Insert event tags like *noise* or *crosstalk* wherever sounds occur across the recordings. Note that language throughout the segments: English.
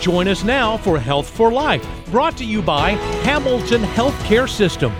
Join us now for Health for Life, brought to you by Hamilton Healthcare System.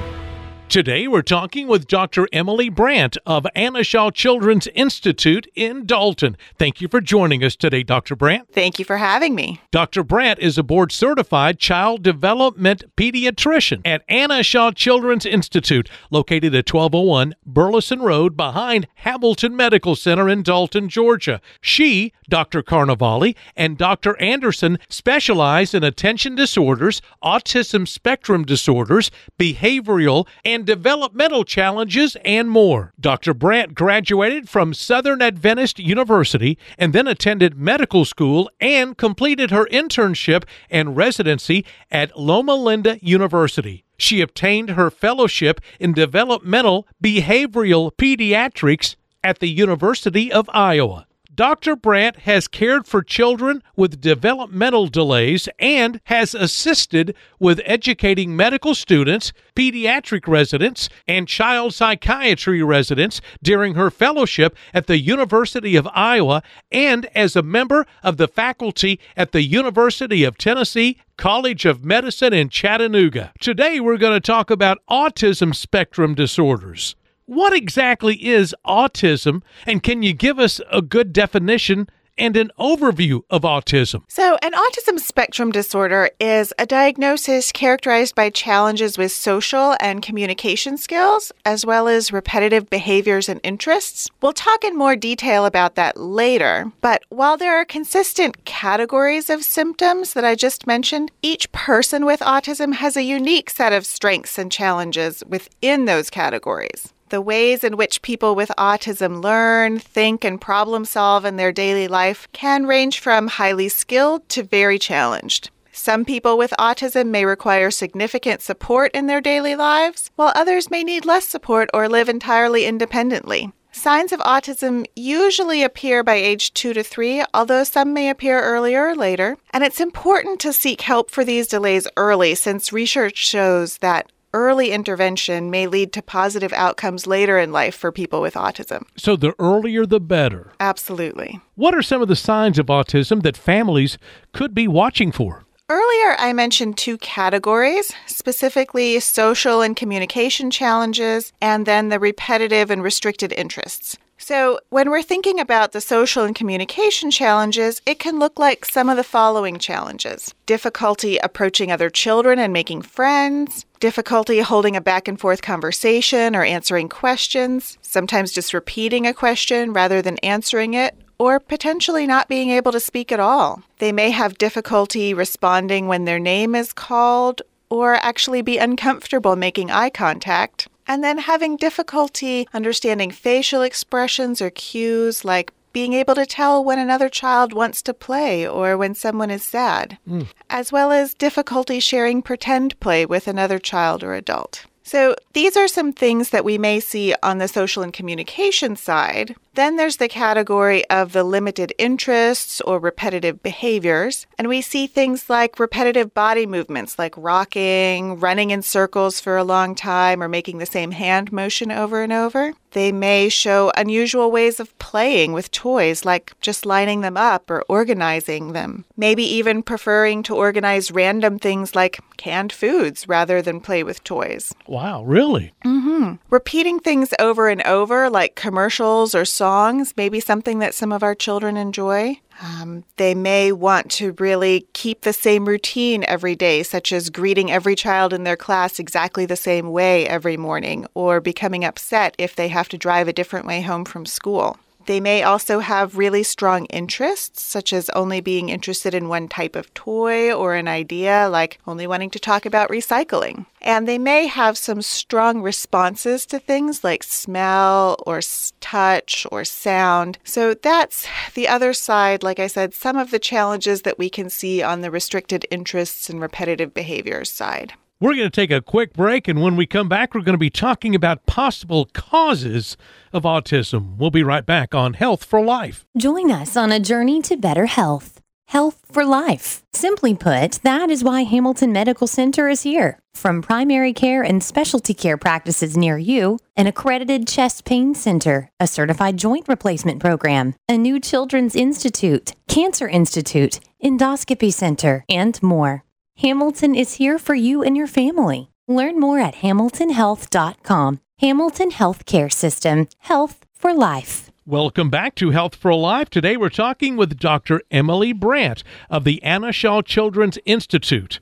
Today, we're talking with Dr. Emily Brandt of Anna Shaw Children's Institute in Dalton. Thank you for joining us today, Dr. Brandt. Thank you for having me. Dr. Brandt is a board certified child development pediatrician at Anna Shaw Children's Institute, located at 1201 Burleson Road behind Hamilton Medical Center in Dalton, Georgia. She, Dr. Carnavale, and Dr. Anderson specialize in attention disorders, autism spectrum disorders, behavioral, and developmental challenges, and more. Dr. Brandt graduated from Southern Adventist University and then attended medical school and completed her internship and residency at Loma Linda University. She obtained her fellowship in developmental behavioral pediatrics at the University of Iowa. Dr. Brandt has cared for children with developmental delays and has assisted with educating medical students, pediatric residents, and child psychiatry residents during her fellowship at the University of Iowa and as a member of the faculty at the University of Tennessee College of Medicine in Chattanooga. Today, we're going to talk about autism spectrum disorders. What exactly is autism, and can you give us a good definition and an overview of autism? So, an autism spectrum disorder is a diagnosis characterized by challenges with social and communication skills, as well as repetitive behaviors and interests. We'll talk in more detail about that later, but while there are consistent categories of symptoms that I just mentioned, each person with autism has a unique set of strengths and challenges within those categories. The ways in which people with autism learn, think, and problem solve in their daily life can range from highly skilled to very challenged. Some people with autism may require significant support in their daily lives, while others may need less support or live entirely independently. Signs of autism usually appear by age 2 to 3, although some may appear earlier or later. And it's important to seek help for these delays early since research shows that early intervention may lead to positive outcomes later in life for people with autism. So, the earlier the better. Absolutely. What are some of the signs of autism that families could be watching for? Earlier, I mentioned two categories, specifically social and communication challenges, and then the repetitive and restricted interests. So, when we're thinking about the social and communication challenges, it can look like some of the following challenges difficulty approaching other children and making friends, difficulty holding a back and forth conversation or answering questions, sometimes just repeating a question rather than answering it, or potentially not being able to speak at all. They may have difficulty responding when their name is called, or actually be uncomfortable making eye contact. And then having difficulty understanding facial expressions or cues like being able to tell when another child wants to play or when someone is sad, mm. as well as difficulty sharing pretend play with another child or adult. So, these are some things that we may see on the social and communication side. Then there's the category of the limited interests or repetitive behaviors. And we see things like repetitive body movements like rocking, running in circles for a long time, or making the same hand motion over and over. They may show unusual ways of playing with toys, like just lining them up or organizing them. Maybe even preferring to organize random things like canned foods rather than play with toys. Wow, really? Mm-hmm. Repeating things over and over, like commercials or songs, maybe something that some of our children enjoy. Um, they may want to really keep the same routine every day, such as greeting every child in their class exactly the same way every morning, or becoming upset if they have to drive a different way home from school. They may also have really strong interests, such as only being interested in one type of toy or an idea, like only wanting to talk about recycling. And they may have some strong responses to things like smell or touch or sound. So that's the other side, like I said, some of the challenges that we can see on the restricted interests and repetitive behaviors side. We're going to take a quick break, and when we come back, we're going to be talking about possible causes of autism. We'll be right back on Health for Life. Join us on a journey to better health. Health for life. Simply put, that is why Hamilton Medical Center is here. From primary care and specialty care practices near you, an accredited chest pain center, a certified joint replacement program, a new children's institute, cancer institute, endoscopy center, and more. Hamilton is here for you and your family. Learn more at hamiltonhealth.com. Hamilton Healthcare System, health for life. Welcome back to Health for Life. Today we're talking with Dr. Emily Brandt of the Anna Shaw Children's Institute.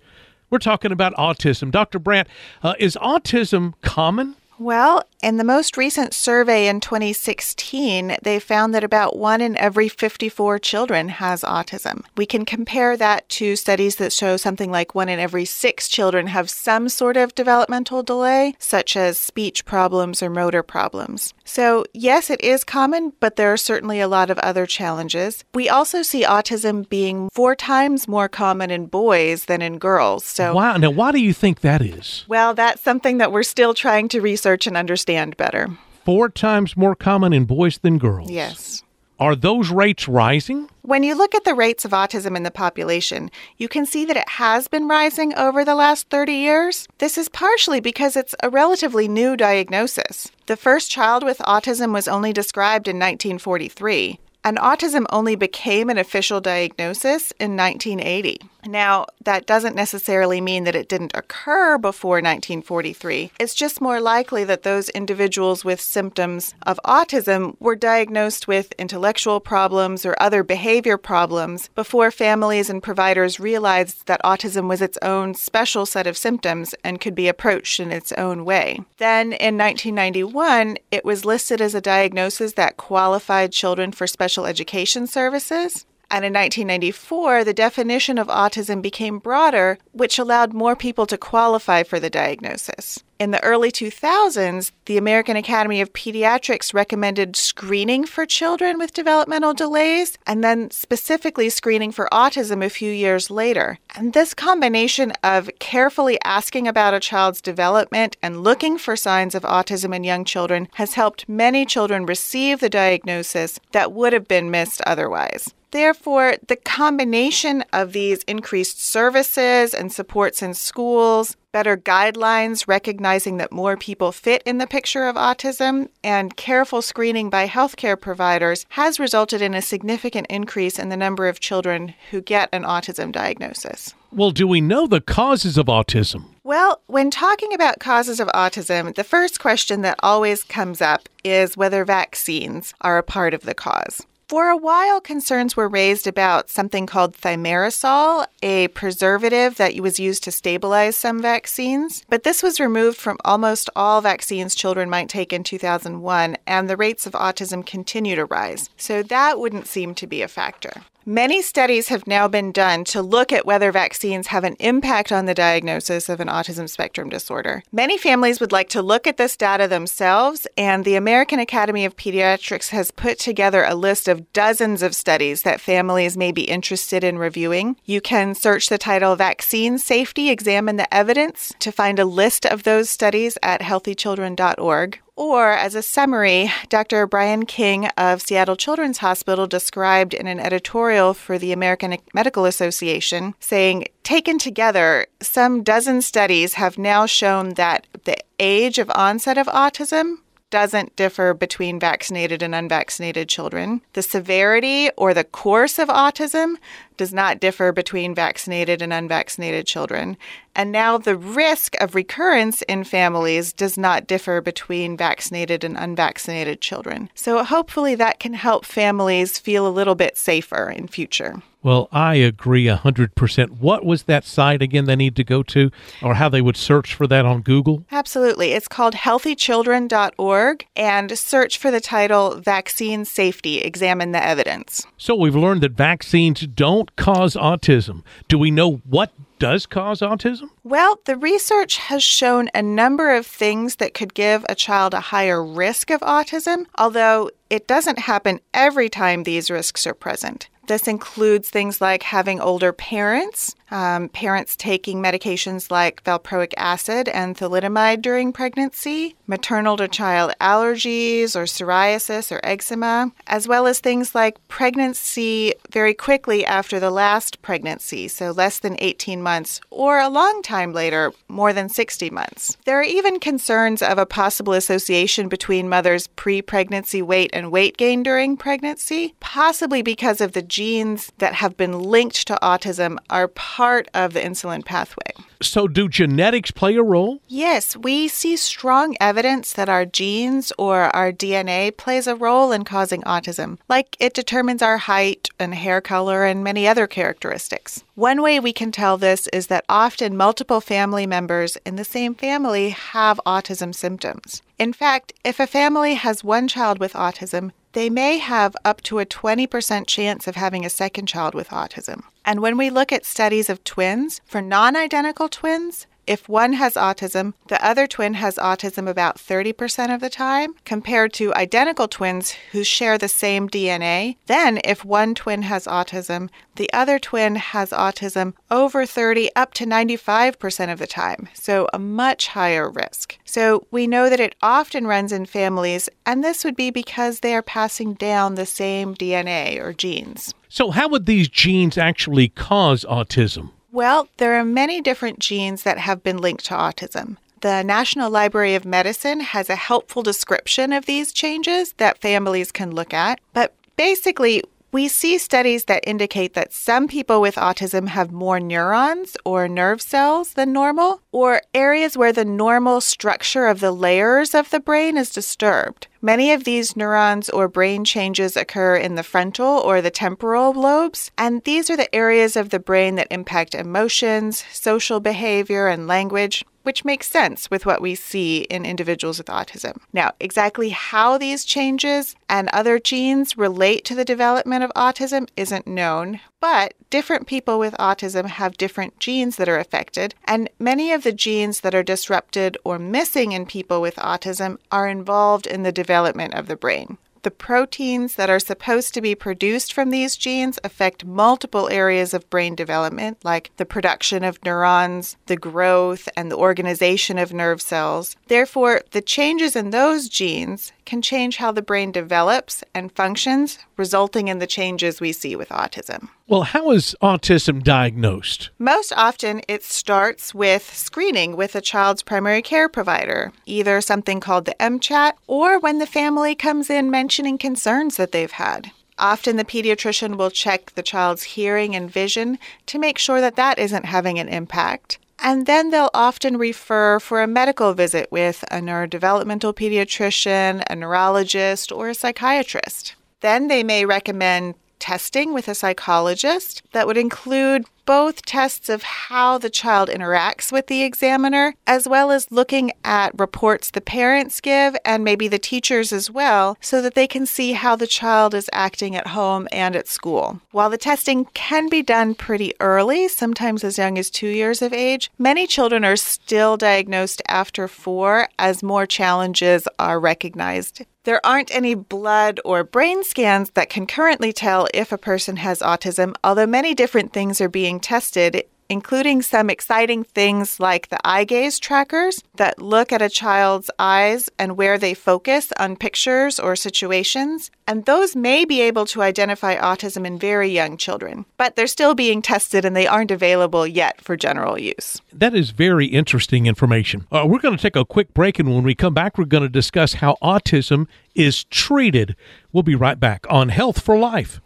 We're talking about autism. Dr. Brandt, uh, is autism common? Well, in the most recent survey in 2016, they found that about one in every 54 children has autism. We can compare that to studies that show something like one in every six children have some sort of developmental delay, such as speech problems or motor problems. So, yes, it is common, but there are certainly a lot of other challenges. We also see autism being four times more common in boys than in girls. So, wow. Now, why do you think that is? Well, that's something that we're still trying to research research and understand better. Four times more common in boys than girls. Yes. Are those rates rising? When you look at the rates of autism in the population, you can see that it has been rising over the last 30 years. This is partially because it's a relatively new diagnosis. The first child with autism was only described in 1943 and autism only became an official diagnosis in 1980. Now, that doesn't necessarily mean that it didn't occur before 1943. It's just more likely that those individuals with symptoms of autism were diagnosed with intellectual problems or other behavior problems before families and providers realized that autism was its own special set of symptoms and could be approached in its own way. Then in 1991, it was listed as a diagnosis that qualified children for special education services. And in 1994, the definition of autism became broader, which allowed more people to qualify for the diagnosis. In the early 2000s, the American Academy of Pediatrics recommended screening for children with developmental delays and then specifically screening for autism a few years later. And this combination of carefully asking about a child's development and looking for signs of autism in young children has helped many children receive the diagnosis that would have been missed otherwise. Therefore, the combination of these increased services and supports in schools, better guidelines recognizing that more people fit in the picture of autism, and careful screening by healthcare providers has resulted in a significant increase in the number of children who get an autism diagnosis. Well, do we know the causes of autism? Well, when talking about causes of autism, the first question that always comes up is whether vaccines are a part of the cause. For a while, concerns were raised about something called thimerosal, a preservative that was used to stabilize some vaccines. But this was removed from almost all vaccines children might take in 2001, and the rates of autism continue to rise. So that wouldn't seem to be a factor. Many studies have now been done to look at whether vaccines have an impact on the diagnosis of an autism spectrum disorder. Many families would like to look at this data themselves, and the American Academy of Pediatrics has put together a list of dozens of studies that families may be interested in reviewing. You can search the title Vaccine Safety Examine the Evidence to find a list of those studies at healthychildren.org. Or, as a summary, Dr. Bryan King of Seattle Children's Hospital described in an editorial for the American Medical Association, saying, Taken together, some dozen studies have now shown that the age of onset of autism doesn't differ between vaccinated and unvaccinated children. The severity or the course of autism does not differ between vaccinated and unvaccinated children. And now the risk of recurrence in families does not differ between vaccinated and unvaccinated children. So hopefully that can help families feel a little bit safer in future. Well, I agree 100%. What was that site again they need to go to or how they would search for that on Google? Absolutely. It's called healthychildren.org and search for the title Vaccine Safety Examine the Evidence. So we've learned that vaccines don't cause autism. Do we know what does cause autism? Well, the research has shown a number of things that could give a child a higher risk of autism, although it doesn't happen every time these risks are present. This includes things like having older parents, um, parents taking medications like valproic acid and thalidomide during pregnancy, maternal to child allergies or psoriasis or eczema, as well as things like pregnancy very quickly after the last pregnancy, so less than 18 months, or a long time later, more than 60 months. There are even concerns of a possible association between mothers' pre pregnancy weight and weight gain during pregnancy, possibly because of the genes that have been linked to autism are part of the insulin pathway. So, do genetics play a role? Yes, we see strong evidence that our genes or our DNA plays a role in causing autism, like it determines our height and hair color and many other characteristics. One way we can tell this is that often multiple family members in the same family have autism symptoms. In fact, if a family has one child with autism, they may have up to a 20% chance of having a second child with autism. And when we look at studies of twins, for non identical twins, if one has autism, the other twin has autism about 30% of the time, compared to identical twins who share the same DNA. Then, if one twin has autism, the other twin has autism over 30 up to 95% of the time, so a much higher risk. So, we know that it often runs in families, and this would be because they are passing down the same DNA or genes. So, how would these genes actually cause autism? Well, there are many different genes that have been linked to autism. The National Library of Medicine has a helpful description of these changes that families can look at. But basically, we see studies that indicate that some people with autism have more neurons or nerve cells than normal, or areas where the normal structure of the layers of the brain is disturbed. Many of these neurons or brain changes occur in the frontal or the temporal lobes, and these are the areas of the brain that impact emotions, social behavior, and language which makes sense with what we see in individuals with autism. Now, exactly how these changes and other genes relate to the development of autism isn't known, but different people with autism have different genes that are affected, and many of the genes that are disrupted or missing in people with autism are involved in the development of the brain. The proteins that are supposed to be produced from these genes affect multiple areas of brain development, like the production of neurons, the growth, and the organization of nerve cells. Therefore, the changes in those genes can change how the brain develops and functions, resulting in the changes we see with autism. Well, how is autism diagnosed? Most often, it starts with screening with a child's primary care provider, either something called the MCHAT or when the family comes in mentioning concerns that they've had. Often the pediatrician will check the child's hearing and vision to make sure that that isn't having an impact. And then they'll often refer for a medical visit with a neurodevelopmental pediatrician, a neurologist, or a psychiatrist. Then they may recommend testing with a psychologist that would include both tests of how the child interacts with the examiner, as well as looking at reports the parents give and maybe the teachers as well, so that they can see how the child is acting at home and at school. While the testing can be done pretty early, sometimes as young as two years of age, many children are still diagnosed after four as more challenges are recognized. There aren't any blood or brain scans that can currently tell if a person has autism, although many different things are being tested including some exciting things like the eye gaze trackers that look at a child's eyes and where they focus on pictures or situations. And those may be able to identify autism in very young children, but they're still being tested and they aren't available yet for general use. That is very interesting information. Uh, we're going to take a quick break, and when we come back, we're going to discuss how autism is treated. We'll be right back on Health for Life.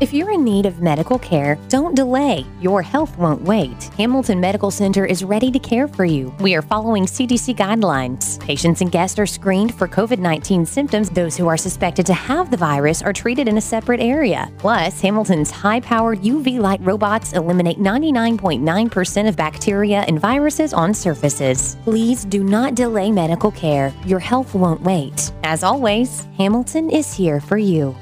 If you're in need of medical care, don't delay. Your health won't wait. Hamilton Medical Center is ready to care for you. We are following CDC guidelines. Patients and guests are screened for COVID 19 symptoms. Those who are suspected to have the virus are treated in a separate area. Plus, Hamilton's high powered UV light robots eliminate 99.9% of bacteria and viruses on surfaces. Please do not delay medical care. Your health won't wait. As always, Hamilton is here for you.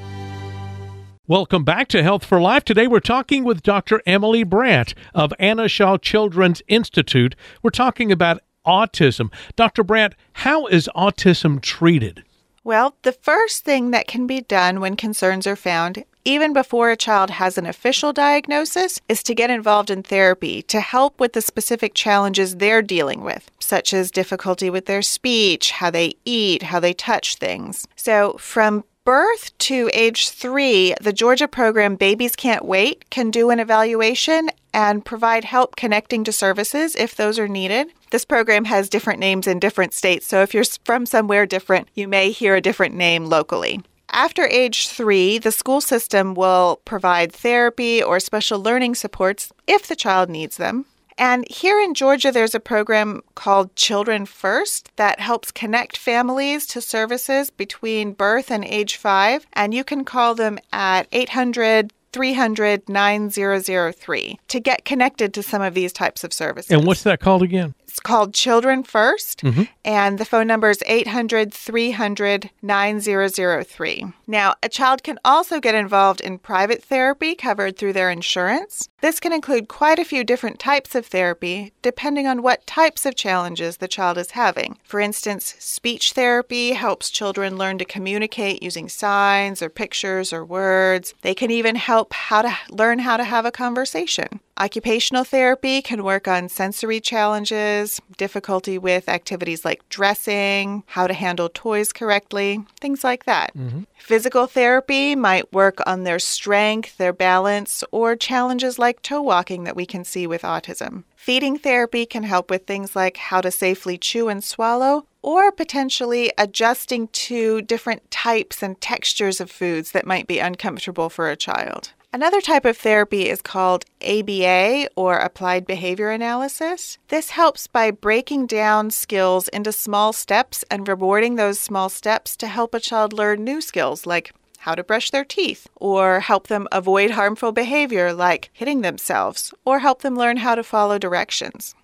Welcome back to Health for Life. Today we're talking with Dr. Emily Brandt of Anna Shaw Children's Institute. We're talking about autism. Dr. Brandt, how is autism treated? Well, the first thing that can be done when concerns are found even before a child has an official diagnosis, is to get involved in therapy to help with the specific challenges they're dealing with, such as difficulty with their speech, how they eat, how they touch things. So, from birth to age three, the Georgia program Babies Can't Wait can do an evaluation and provide help connecting to services if those are needed. This program has different names in different states, so if you're from somewhere different, you may hear a different name locally. After age three, the school system will provide therapy or special learning supports if the child needs them. And here in Georgia, there's a program called Children First that helps connect families to services between birth and age five. And you can call them at 800 300 9003 to get connected to some of these types of services. And what's that called again? It's called Children 1st mm-hmm. and the phone number is 800 300 9003. Now, a child can also get involved in private therapy covered through their insurance. This can include quite a few different types of therapy depending on what types of challenges the child is having. For instance, speech therapy helps children learn to communicate using signs or pictures or words. They can even help how to learn how to have a conversation. Occupational therapy can work on sensory challenges, difficulty with activities like dressing, how to handle toys correctly, things like that. Mm-hmm. Physical therapy might work on their strength, their balance, or challenges like toe walking that we can see with autism. Feeding therapy can help with things like how to safely chew and swallow, or potentially adjusting to different types and textures of foods that might be uncomfortable for a child. Another type of therapy is called ABA or applied behavior analysis. This helps by breaking down skills into small steps and rewarding those small steps to help a child learn new skills like how to brush their teeth, or help them avoid harmful behavior like hitting themselves, or help them learn how to follow directions.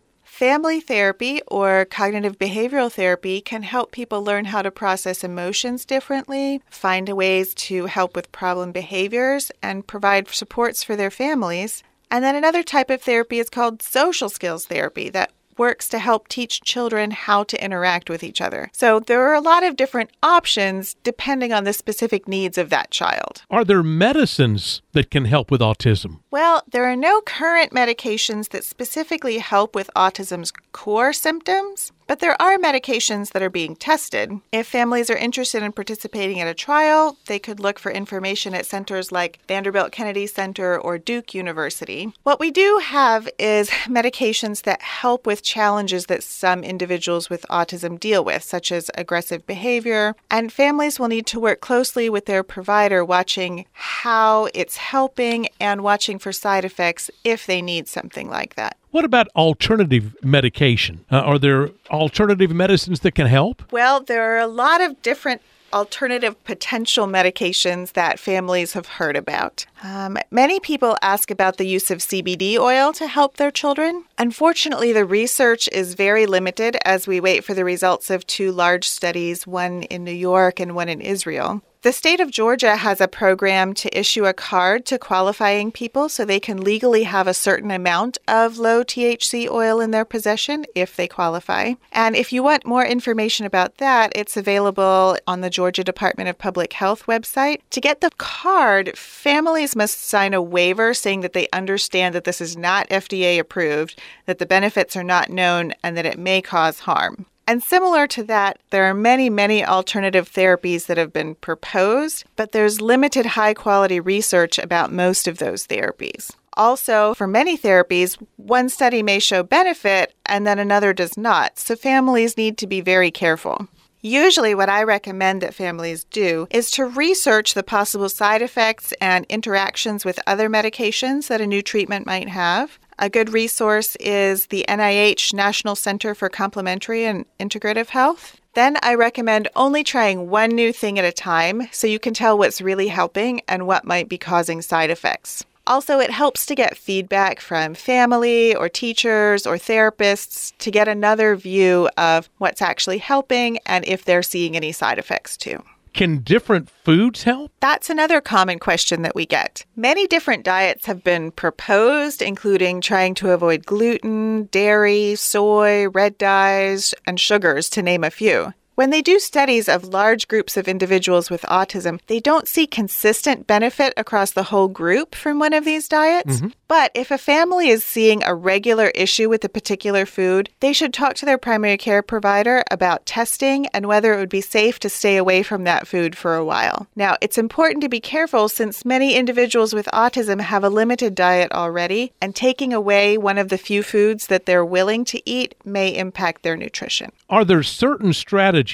Family therapy or cognitive behavioral therapy can help people learn how to process emotions differently, find ways to help with problem behaviors, and provide supports for their families. And then another type of therapy is called social skills therapy that works to help teach children how to interact with each other. So there are a lot of different options depending on the specific needs of that child. Are there medicines that can help with autism? Well, there are no current medications that specifically help with autism's core symptoms, but there are medications that are being tested. If families are interested in participating in a trial, they could look for information at centers like Vanderbilt Kennedy Center or Duke University. What we do have is *laughs* medications that help with challenges that some individuals with autism deal with, such as aggressive behavior, and families will need to work closely with their provider, watching how it's helping and watching for side effects if they need something like that. What about alternative medication? Uh, are there alternative medicines that can help? Well, there are a lot of different alternative potential medications that families have heard about. Um, many people ask about the use of CBD oil to help their children. Unfortunately, the research is very limited as we wait for the results of two large studies, one in New York and one in Israel. The state of Georgia has a program to issue a card to qualifying people so they can legally have a certain amount of low THC oil in their possession if they qualify. And if you want more information about that, it's available on the Georgia Department of Public Health website. To get the card, families must sign a waiver saying that they understand that this is not FDA approved, that the benefits are not known, and that it may cause harm. And similar to that, there are many, many alternative therapies that have been proposed, but there's limited high quality research about most of those therapies. Also, for many therapies, one study may show benefit and then another does not, so families need to be very careful. Usually, what I recommend that families do is to research the possible side effects and interactions with other medications that a new treatment might have. A good resource is the NIH National Center for Complementary and Integrative Health. Then I recommend only trying one new thing at a time so you can tell what's really helping and what might be causing side effects. Also, it helps to get feedback from family or teachers or therapists to get another view of what's actually helping and if they're seeing any side effects too. Can different foods help? That's another common question that we get. Many different diets have been proposed, including trying to avoid gluten, dairy, soy, red dyes, and sugars, to name a few. When they do studies of large groups of individuals with autism, they don't see consistent benefit across the whole group from one of these diets. Mm-hmm. But if a family is seeing a regular issue with a particular food, they should talk to their primary care provider about testing and whether it would be safe to stay away from that food for a while. Now, it's important to be careful since many individuals with autism have a limited diet already, and taking away one of the few foods that they're willing to eat may impact their nutrition. Are there certain strategies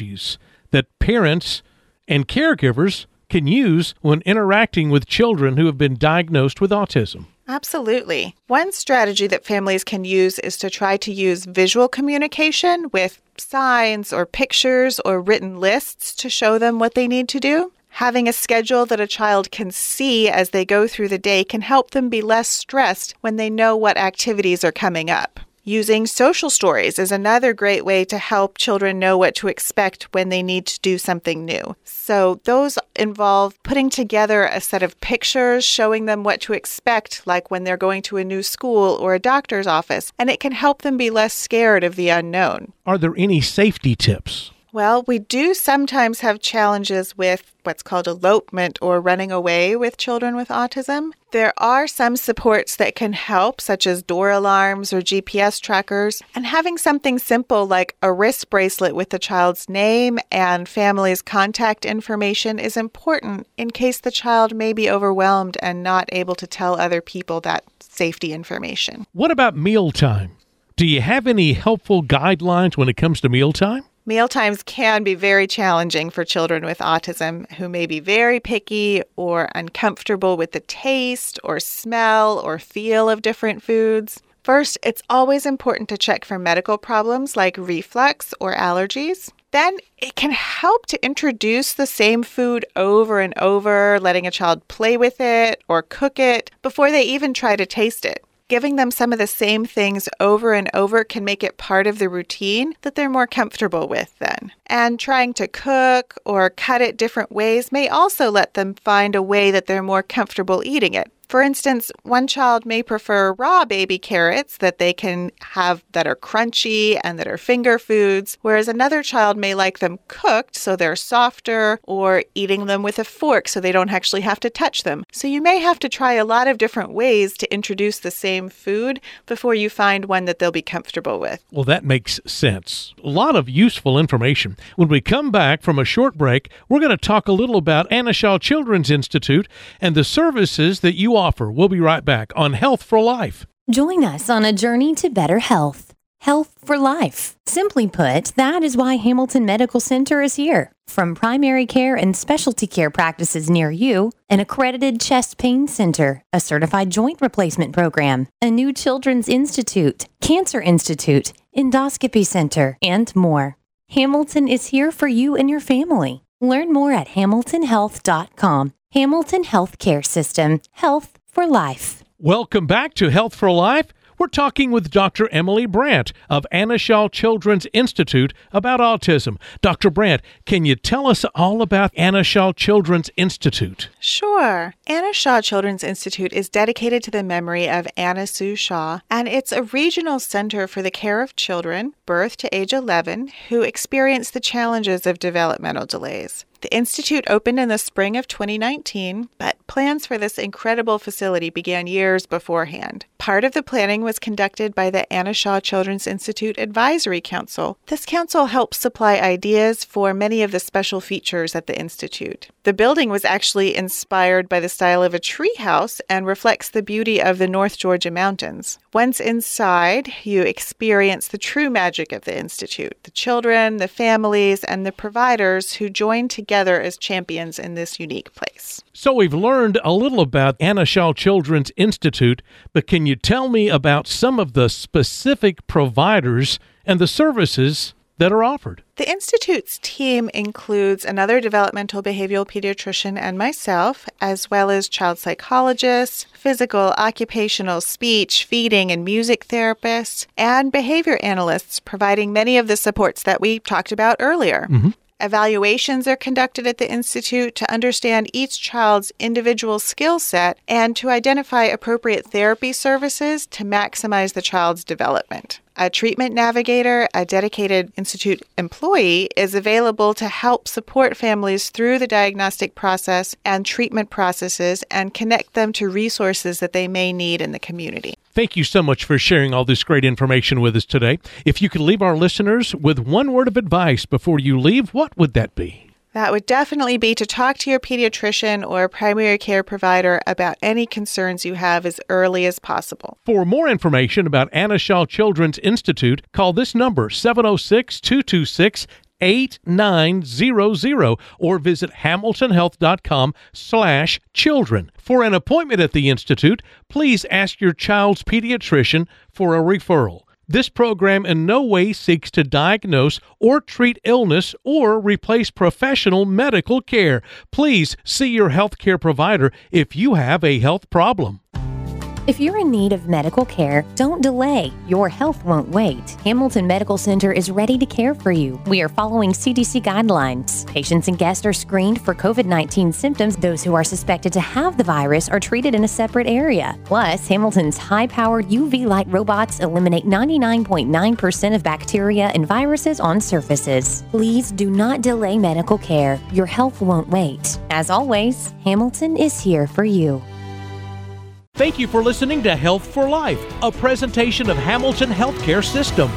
that parents and caregivers can use when interacting with children who have been diagnosed with autism? Absolutely. One strategy that families can use is to try to use visual communication with signs or pictures or written lists to show them what they need to do. Having a schedule that a child can see as they go through the day can help them be less stressed when they know what activities are coming up. Using social stories is another great way to help children know what to expect when they need to do something new. So, those involve putting together a set of pictures showing them what to expect, like when they're going to a new school or a doctor's office, and it can help them be less scared of the unknown. Are there any safety tips? Well, we do sometimes have challenges with what's called elopement or running away with children with autism. There are some supports that can help, such as door alarms or GPS trackers, and having something simple like a wrist bracelet with the child's name and family's contact information is important in case the child may be overwhelmed and not able to tell other people that safety information. What about mealtime? Do you have any helpful guidelines when it comes to mealtime? Mealtimes can be very challenging for children with autism who may be very picky or uncomfortable with the taste or smell or feel of different foods. First, it's always important to check for medical problems like reflux or allergies. Then it can help to introduce the same food over and over, letting a child play with it or cook it before they even try to taste it giving them some of the same things over and over can make it part of the routine that they're more comfortable with then. And trying to cook or cut it different ways may also let them find a way that they're more comfortable eating it. For instance, one child may prefer raw baby carrots that they can have that are crunchy and that are finger foods, whereas another child may like them cooked so they're softer or eating them with a fork so they don't actually have to touch them. So you may have to try a lot of different ways to introduce the same food before you find one that they'll be comfortable with. Well, that makes sense. A lot of useful information. When we come back from a short break, we're going to talk a little about Anna Children's Institute and the services that you offer. We'll be right back on Health for Life. Join us on a journey to better health. Health for life. Simply put, that is why Hamilton Medical Center is here. From primary care and specialty care practices near you, an accredited chest pain center, a certified joint replacement program, a new children's institute, cancer institute, endoscopy center, and more. Hamilton is here for you and your family. Learn more at hamiltonhealth.com. Hamilton Healthcare System, health for life. Welcome back to Health for Life. We're talking with Dr. Emily Brandt of Anna Shaw Children's Institute about autism. Dr. Brandt, can you tell us all about Anna Shaw Children's Institute? Sure. Anna Shaw Children's Institute is dedicated to the memory of Anna Sue Shaw, and it's a regional center for the care of children, birth to age 11, who experience the challenges of developmental delays. The Institute opened in the spring of 2019, but plans for this incredible facility began years beforehand. Part of the planning was conducted by the Anna Shaw Children's Institute Advisory Council. This council helps supply ideas for many of the special features at the Institute. The building was actually inspired by the style of a treehouse and reflects the beauty of the North Georgia mountains. Once inside, you experience the true magic of the Institute the children, the families, and the providers who join together as champions in this unique place. So, we've learned a little about Anna Shaw Children's Institute, but can you tell me about some of the specific providers and the services that are offered? The Institute's team includes another developmental behavioral pediatrician and myself, as well as child psychologists, physical, occupational, speech, feeding, and music therapists, and behavior analysts, providing many of the supports that we talked about earlier. Mm-hmm. Evaluations are conducted at the Institute to understand each child's individual skill set and to identify appropriate therapy services to maximize the child's development. A treatment navigator, a dedicated institute employee, is available to help support families through the diagnostic process and treatment processes and connect them to resources that they may need in the community. Thank you so much for sharing all this great information with us today. If you could leave our listeners with one word of advice before you leave, what would that be? That would definitely be to talk to your pediatrician or primary care provider about any concerns you have as early as possible. For more information about Anna Shaw Children's Institute, call this number 706 226 8900 or visit hamiltonhealth.com slash children. For an appointment at the Institute, please ask your child's pediatrician for a referral. This program in no way seeks to diagnose or treat illness or replace professional medical care. Please see your healthcare provider if you have a health problem. If you're in need of medical care, don't delay. Your health won't wait. Hamilton Medical Center is ready to care for you. We are following CDC guidelines. Patients and guests are screened for COVID 19 symptoms. Those who are suspected to have the virus are treated in a separate area. Plus, Hamilton's high powered UV light robots eliminate 99.9% of bacteria and viruses on surfaces. Please do not delay medical care. Your health won't wait. As always, Hamilton is here for you. Thank you for listening to Health for Life, a presentation of Hamilton Healthcare System.